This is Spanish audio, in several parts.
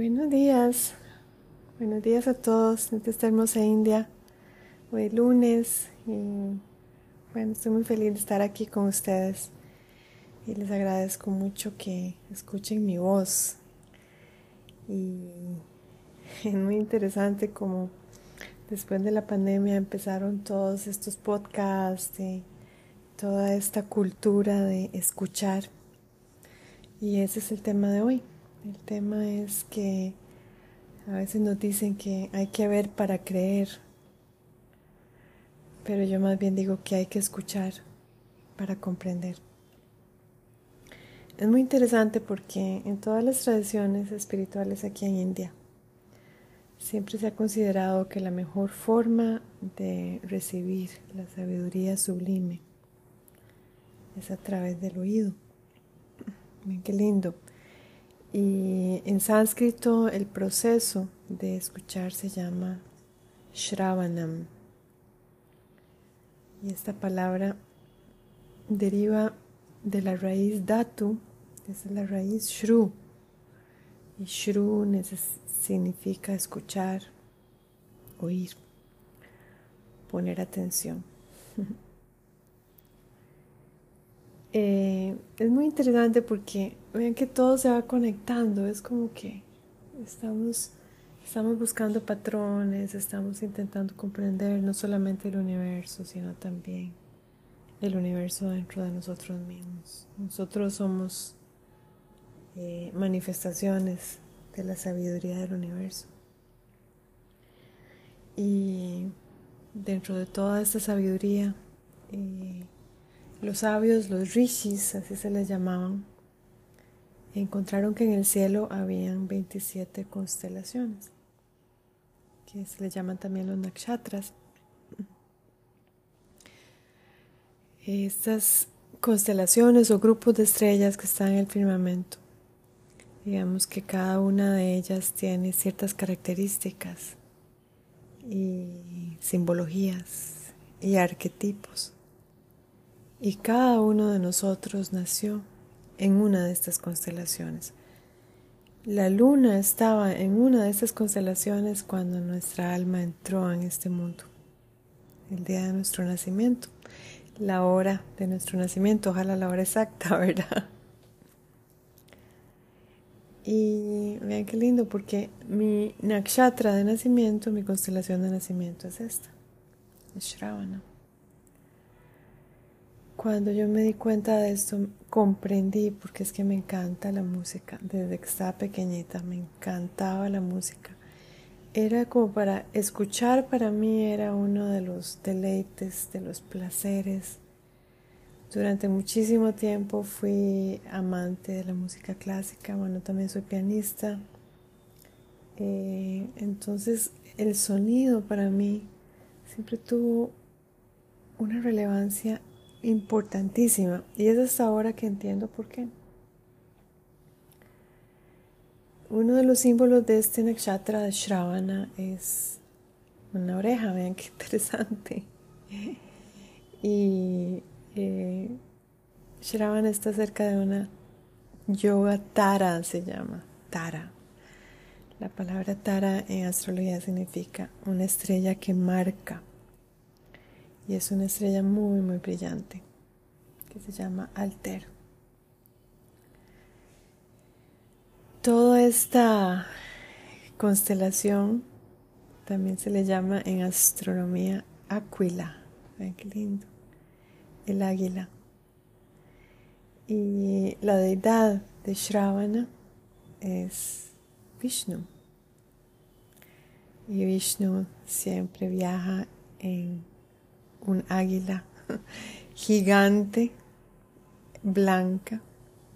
Buenos días, buenos días a todos desde esta hermosa India. Hoy es lunes y bueno, estoy muy feliz de estar aquí con ustedes y les agradezco mucho que escuchen mi voz. Y es muy interesante como después de la pandemia empezaron todos estos podcasts y toda esta cultura de escuchar. Y ese es el tema de hoy. El tema es que a veces nos dicen que hay que ver para creer, pero yo más bien digo que hay que escuchar para comprender. Es muy interesante porque en todas las tradiciones espirituales aquí en India siempre se ha considerado que la mejor forma de recibir la sabiduría sublime es a través del oído. Ven qué lindo. Y en sánscrito el proceso de escuchar se llama Shravanam. Y esta palabra deriva de la raíz Datu, esa es la raíz Shru. Y Shru significa escuchar, oír, poner atención. Eh, es muy interesante porque Vean que todo se va conectando, es como que estamos, estamos buscando patrones, estamos intentando comprender no solamente el universo, sino también el universo dentro de nosotros mismos. Nosotros somos eh, manifestaciones de la sabiduría del universo. Y dentro de toda esta sabiduría, eh, los sabios, los rishis, así se les llamaban, encontraron que en el cielo habían 27 constelaciones, que se les llaman también los nakshatras. Estas constelaciones o grupos de estrellas que están en el firmamento, digamos que cada una de ellas tiene ciertas características y simbologías y arquetipos. Y cada uno de nosotros nació en una de estas constelaciones. La luna estaba en una de estas constelaciones cuando nuestra alma entró en este mundo, el día de nuestro nacimiento, la hora de nuestro nacimiento, ojalá la hora exacta, ¿verdad? Y vean qué lindo, porque mi nakshatra de nacimiento, mi constelación de nacimiento es esta, es Shravana. Cuando yo me di cuenta de esto, comprendí, porque es que me encanta la música, desde que estaba pequeñita, me encantaba la música. Era como para escuchar, para mí era uno de los deleites, de los placeres. Durante muchísimo tiempo fui amante de la música clásica, bueno, también soy pianista. Eh, entonces el sonido para mí siempre tuvo una relevancia importantísima y es hasta ahora que entiendo por qué. Uno de los símbolos de este nakshatra de Shravana es una oreja, vean qué interesante. Y eh, Shravana está cerca de una yoga tara, se llama tara. La palabra tara en astrología significa una estrella que marca y es una estrella muy muy brillante que se llama Alter. Toda esta constelación también se le llama en astronomía Aquila. Ven qué lindo. El águila. Y la deidad de Shravana es Vishnu. Y Vishnu siempre viaja en un águila gigante, blanca,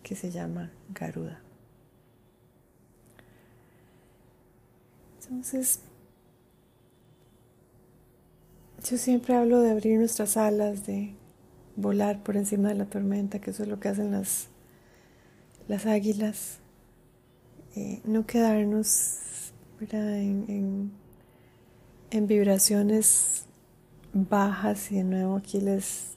que se llama Garuda. Entonces, yo siempre hablo de abrir nuestras alas, de volar por encima de la tormenta, que eso es lo que hacen las, las águilas. Eh, no quedarnos en, en vibraciones bajas y de nuevo aquí les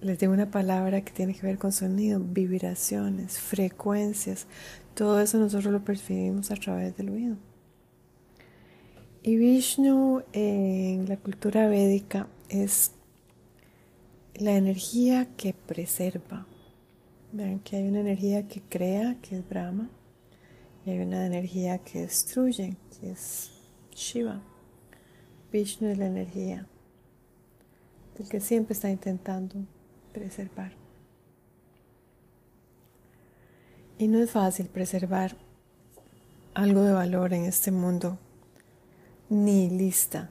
digo una palabra que tiene que ver con sonido, vibraciones, frecuencias. Todo eso nosotros lo percibimos a través del oído. Y Vishnu en la cultura védica es la energía que preserva. Vean que hay una energía que crea, que es Brahma, y hay una energía que destruye, que es Shiva. Vishnu es la energía, el que siempre está intentando preservar. Y no es fácil preservar algo de valor en este mundo nihilista.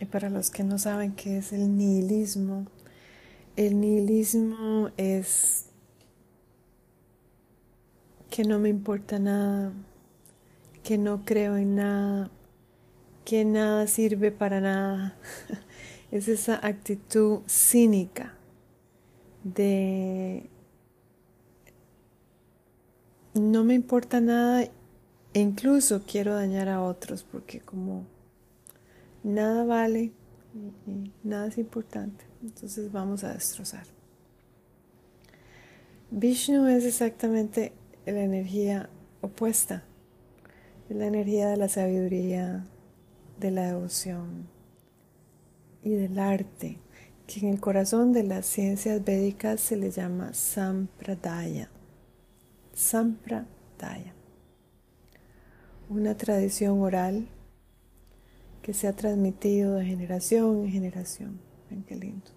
Y para los que no saben qué es el nihilismo, el nihilismo es que no me importa nada, que no creo en nada, que nada sirve para nada. Es esa actitud cínica de no me importa nada e incluso quiero dañar a otros porque como nada vale nada es importante, entonces vamos a destrozar. Vishnu es exactamente la energía opuesta, es la energía de la sabiduría, de la devoción y del arte, que en el corazón de las ciencias védicas se le llama Sampradaya. Sampradaya. Una tradición oral que se ha transmitido de generación en generación. Ven qué lindo.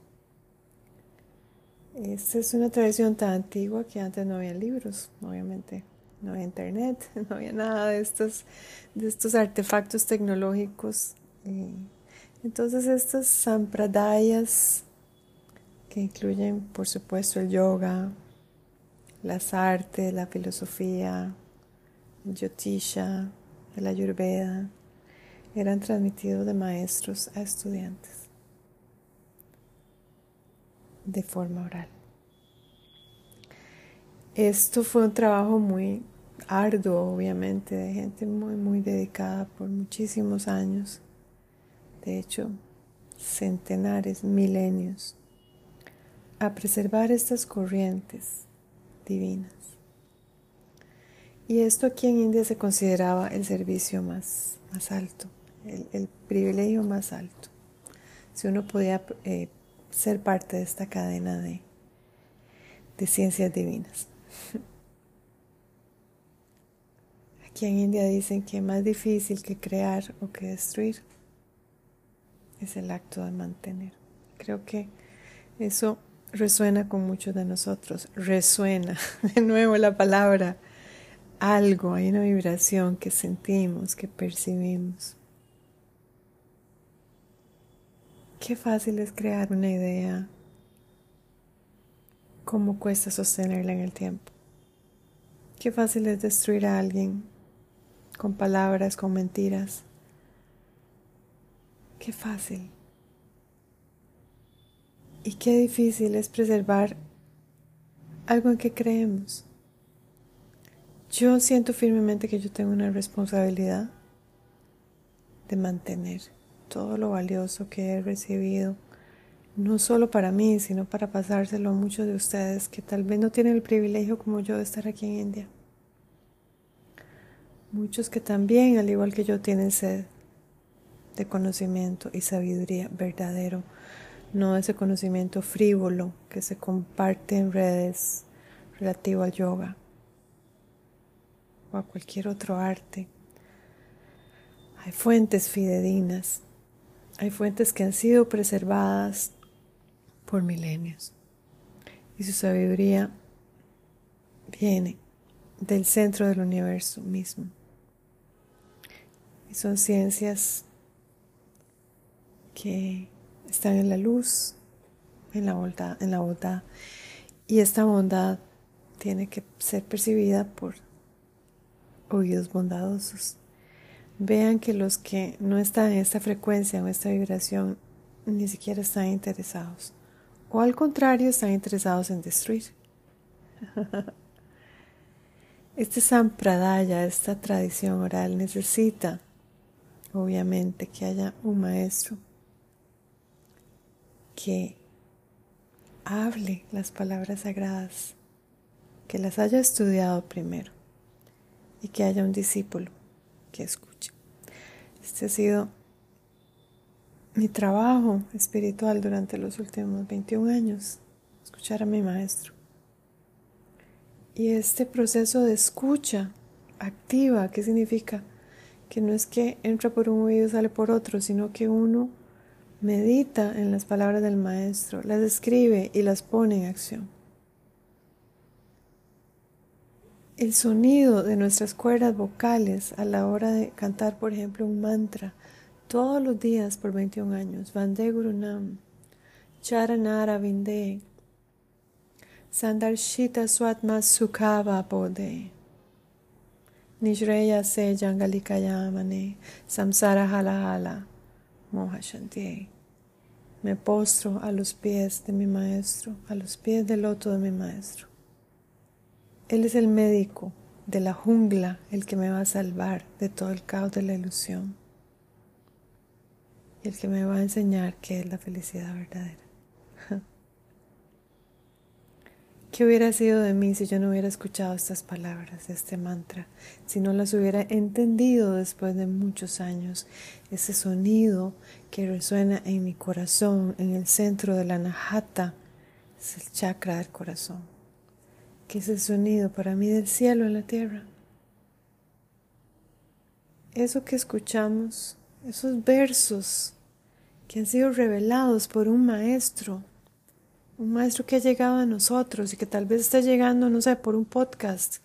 Esta es una tradición tan antigua que antes no había libros, obviamente. No había internet, no había nada de estos, de estos artefactos tecnológicos. entonces estas sampradayas, que incluyen por supuesto el yoga, las artes, la filosofía, el yotisha, la ayurveda, eran transmitidos de maestros a estudiantes de forma oral. Esto fue un trabajo muy arduo, obviamente, de gente muy, muy dedicada por muchísimos años, de hecho, centenares, milenios, a preservar estas corrientes divinas. Y esto aquí en India se consideraba el servicio más, más alto el, privilegio más alto. Si uno podía eh, ser parte de esta cadena de, de ciencias divinas. Aquí en India dicen que más difícil que crear o que destruir es el acto de mantener. Creo que eso resuena con muchos de nosotros. Resuena, de nuevo la palabra, algo, hay una vibración que sentimos, que percibimos. Qué fácil es crear una idea. Cómo cuesta sostenerla en el tiempo. Qué fácil es destruir a alguien con palabras, con mentiras. Qué fácil. Y qué difícil es preservar algo en que creemos. Yo siento firmemente que yo tengo una responsabilidad de mantener todo lo valioso que he recibido, no solo para mí, sino para pasárselo a muchos de ustedes que tal vez no tienen el privilegio como yo de estar aquí en India. Muchos que también, al igual que yo, tienen sed de conocimiento y sabiduría verdadero, no ese conocimiento frívolo que se comparte en redes relativo al yoga o a cualquier otro arte. Hay fuentes fidedignas hay fuentes que han sido preservadas por milenios y su sabiduría viene del centro del universo mismo. Y son ciencias que están en la luz, en la bondad, en la bondad. Y esta bondad tiene que ser percibida por oídos bondadosos vean que los que no están en esta frecuencia o esta vibración ni siquiera están interesados. O al contrario, están interesados en destruir. Este sampradaya, esta tradición oral, necesita, obviamente, que haya un maestro que hable las palabras sagradas, que las haya estudiado primero y que haya un discípulo que escuche. Este ha sido mi trabajo espiritual durante los últimos 21 años, escuchar a mi maestro. Y este proceso de escucha activa, ¿qué significa? Que no es que entra por un oído y sale por otro, sino que uno medita en las palabras del maestro, las escribe y las pone en acción. El sonido de nuestras cuerdas vocales a la hora de cantar, por ejemplo, un mantra, todos los días por 21 años, Vande Gurunam, Charanara Vinde, Sandarshita Swatma Sukhava Bode, Nijreya Se Jangalikayamane, Samsara Hala Mohashanti. Me postro a los pies de mi maestro, a los pies del loto de mi maestro. Él es el médico de la jungla, el que me va a salvar de todo el caos de la ilusión y el que me va a enseñar qué es la felicidad verdadera. ¿Qué hubiera sido de mí si yo no hubiera escuchado estas palabras, este mantra, si no las hubiera entendido después de muchos años? Ese sonido que resuena en mi corazón, en el centro de la najata, es el chakra del corazón que es el sonido para mí del cielo en la tierra. Eso que escuchamos, esos versos que han sido revelados por un maestro, un maestro que ha llegado a nosotros y que tal vez está llegando, no sé, por un podcast,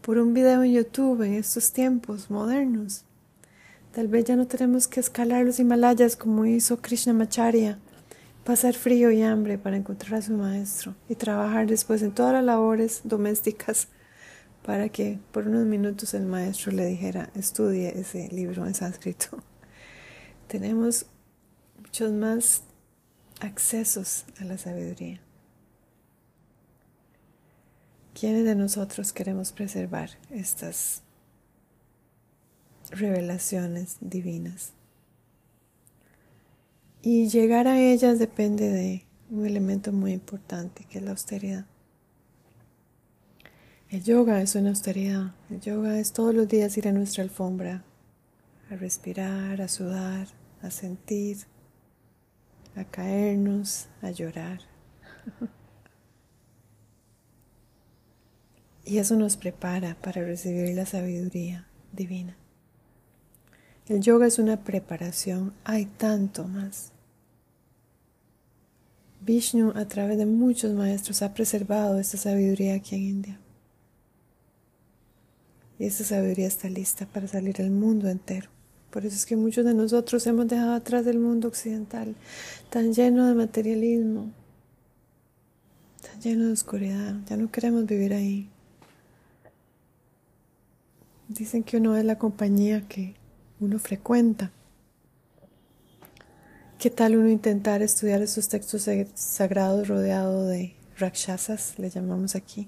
por un video en YouTube en estos tiempos modernos. Tal vez ya no tenemos que escalar los Himalayas como hizo Krishnamacharya pasar frío y hambre para encontrar a su maestro y trabajar después en todas las labores domésticas para que por unos minutos el maestro le dijera, estudie ese libro en sánscrito. Tenemos muchos más accesos a la sabiduría. ¿Quiénes de nosotros queremos preservar estas revelaciones divinas? Y llegar a ellas depende de un elemento muy importante, que es la austeridad. El yoga es una austeridad. El yoga es todos los días ir a nuestra alfombra, a respirar, a sudar, a sentir, a caernos, a llorar. Y eso nos prepara para recibir la sabiduría divina. El yoga es una preparación, hay tanto más. Vishnu a través de muchos maestros ha preservado esta sabiduría aquí en India. Y esta sabiduría está lista para salir al mundo entero. Por eso es que muchos de nosotros hemos dejado atrás el mundo occidental, tan lleno de materialismo, tan lleno de oscuridad. Ya no queremos vivir ahí. Dicen que uno es la compañía que uno frecuenta. ¿Qué tal uno intentar estudiar esos textos sagrados rodeado de rakshasas, le llamamos aquí,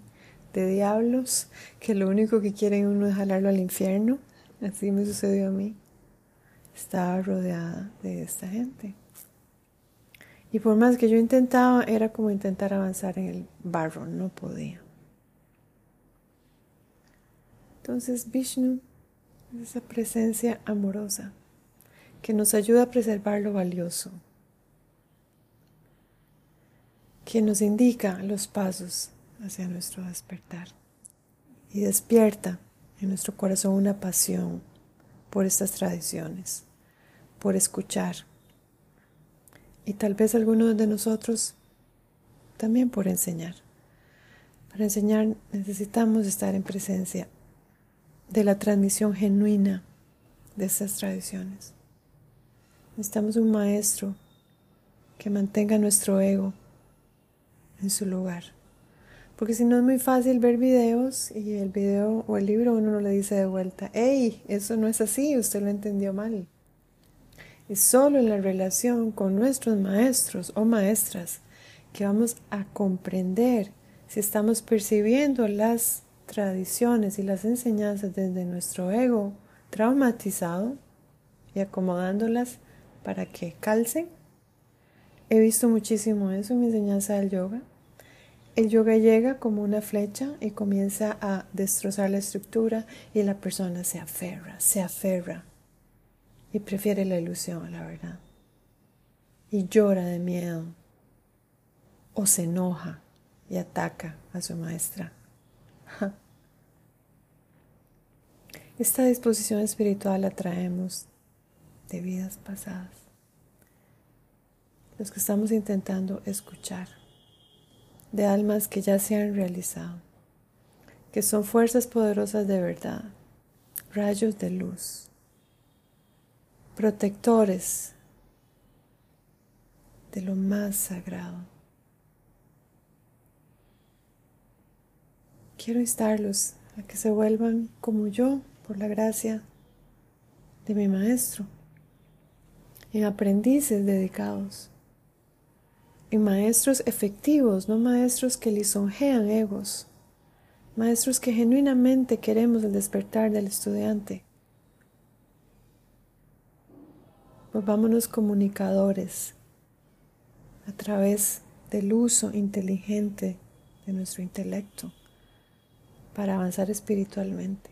de diablos, que lo único que quieren uno es jalarlo al infierno? Así me sucedió a mí. Estaba rodeada de esta gente. Y por más que yo intentaba, era como intentar avanzar en el barro, no podía. Entonces Vishnu esa presencia amorosa que nos ayuda a preservar lo valioso, que nos indica los pasos hacia nuestro despertar y despierta en nuestro corazón una pasión por estas tradiciones, por escuchar y tal vez algunos de nosotros también por enseñar. Para enseñar necesitamos estar en presencia de la transmisión genuina de estas tradiciones. Necesitamos un maestro que mantenga nuestro ego en su lugar. Porque si no es muy fácil ver videos y el video o el libro uno no le dice de vuelta, hey, eso no es así, usted lo entendió mal. Es solo en la relación con nuestros maestros o maestras que vamos a comprender si estamos percibiendo las tradiciones y las enseñanzas desde nuestro ego traumatizado y acomodándolas para que calcen. He visto muchísimo eso en mi enseñanza del yoga. El yoga llega como una flecha y comienza a destrozar la estructura y la persona se aferra, se aferra y prefiere la ilusión a la verdad. Y llora de miedo o se enoja y ataca a su maestra. Esta disposición espiritual la traemos de vidas pasadas. Los que estamos intentando escuchar de almas que ya se han realizado, que son fuerzas poderosas de verdad, rayos de luz, protectores de lo más sagrado. Quiero instarlos a que se vuelvan como yo por la gracia de mi maestro, en aprendices dedicados y maestros efectivos, no maestros que lisonjean egos, maestros que genuinamente queremos el despertar del estudiante. Volvámonos comunicadores a través del uso inteligente de nuestro intelecto para avanzar espiritualmente.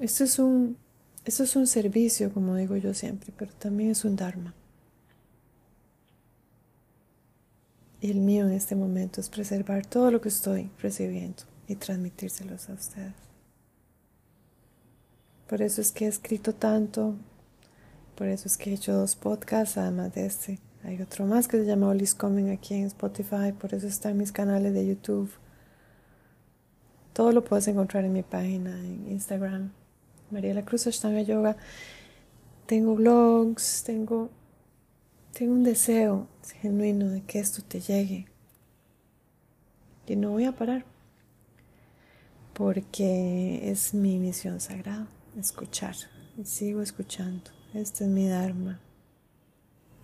Esto es un, esto es un servicio, como digo yo siempre, pero también es un dharma. Y el mío en este momento es preservar todo lo que estoy recibiendo y transmitírselos a ustedes. Por eso es que he escrito tanto, por eso es que he hecho dos podcasts, además de este. Hay otro más que se llama Olis Coming aquí en Spotify, por eso está en mis canales de YouTube. Todo lo puedes encontrar en mi página, en Instagram, María la Cruz Ashtanga Yoga. Tengo blogs, tengo tengo un deseo genuino de que esto te llegue. Y no voy a parar. Porque es mi misión sagrada, escuchar. Y sigo escuchando. Este es mi Dharma.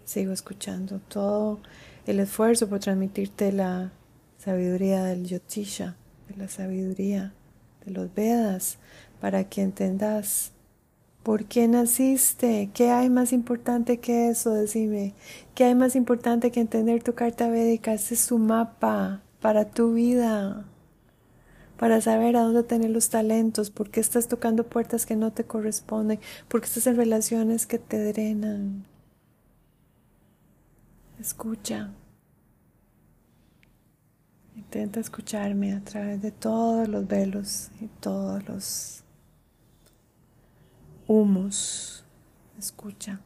Sigo escuchando todo el esfuerzo por transmitirte la sabiduría del Yotisha, de la sabiduría de los Vedas, para que entendas ¿Por qué naciste? ¿Qué hay más importante que eso? Decime. ¿Qué hay más importante que entender tu carta védica? Ese es tu mapa para tu vida. Para saber a dónde tener los talentos, por qué estás tocando puertas que no te corresponden, por qué estás en relaciones que te drenan. Escucha. Intenta escucharme a través de todos los velos y todos los humos. Escucha.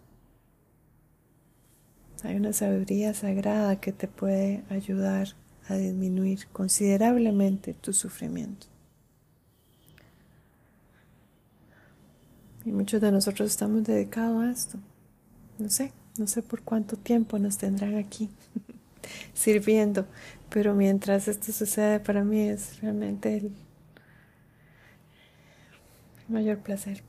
Hay una sabiduría sagrada que te puede ayudar a disminuir considerablemente tu sufrimiento. Y muchos de nosotros estamos dedicados a esto. No sé, no sé por cuánto tiempo nos tendrán aquí sirviendo, pero mientras esto sucede para mí es realmente el mayor placer.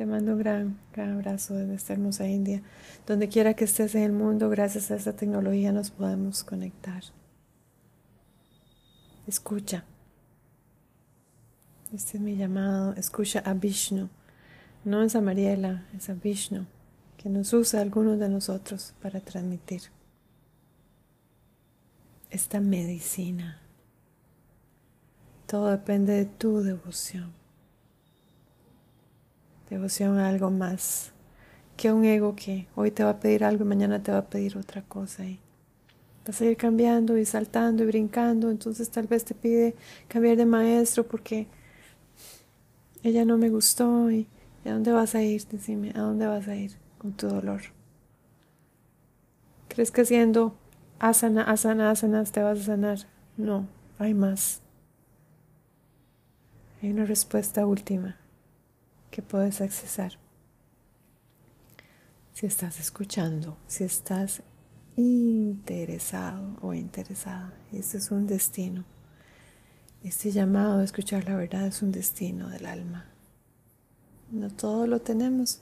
Te mando un gran, gran abrazo desde esta hermosa India. Donde quiera que estés en el mundo, gracias a esta tecnología nos podemos conectar. Escucha. Este es mi llamado. Escucha a Vishnu. No es a Mariela, es a Vishnu, que nos usa algunos de nosotros para transmitir esta medicina. Todo depende de tu devoción devoción a algo más que un ego que hoy te va a pedir algo y mañana te va a pedir otra cosa. Y vas a ir cambiando y saltando y brincando, entonces tal vez te pide cambiar de maestro porque ella no me gustó y ¿a dónde vas a ir? Decime, ¿a dónde vas a ir con tu dolor? ¿Crees que haciendo asana, asana, asanas te vas a sanar? No, hay más. Hay una respuesta última que puedes accesar. Si estás escuchando, si estás interesado o interesada, este es un destino. Este llamado a escuchar la verdad es un destino del alma. No todo lo tenemos,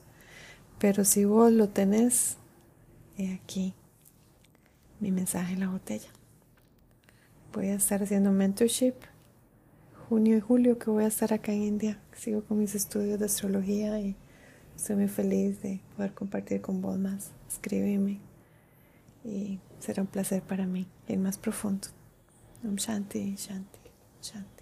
pero si vos lo tenés, he aquí mi mensaje en la botella. Voy a estar haciendo mentorship junio y julio que voy a estar acá en India. Sigo con mis estudios de astrología y estoy muy feliz de poder compartir con vos más. Escríbeme y será un placer para mí ir más profundo. Om Shanti, Shanti, Shanti.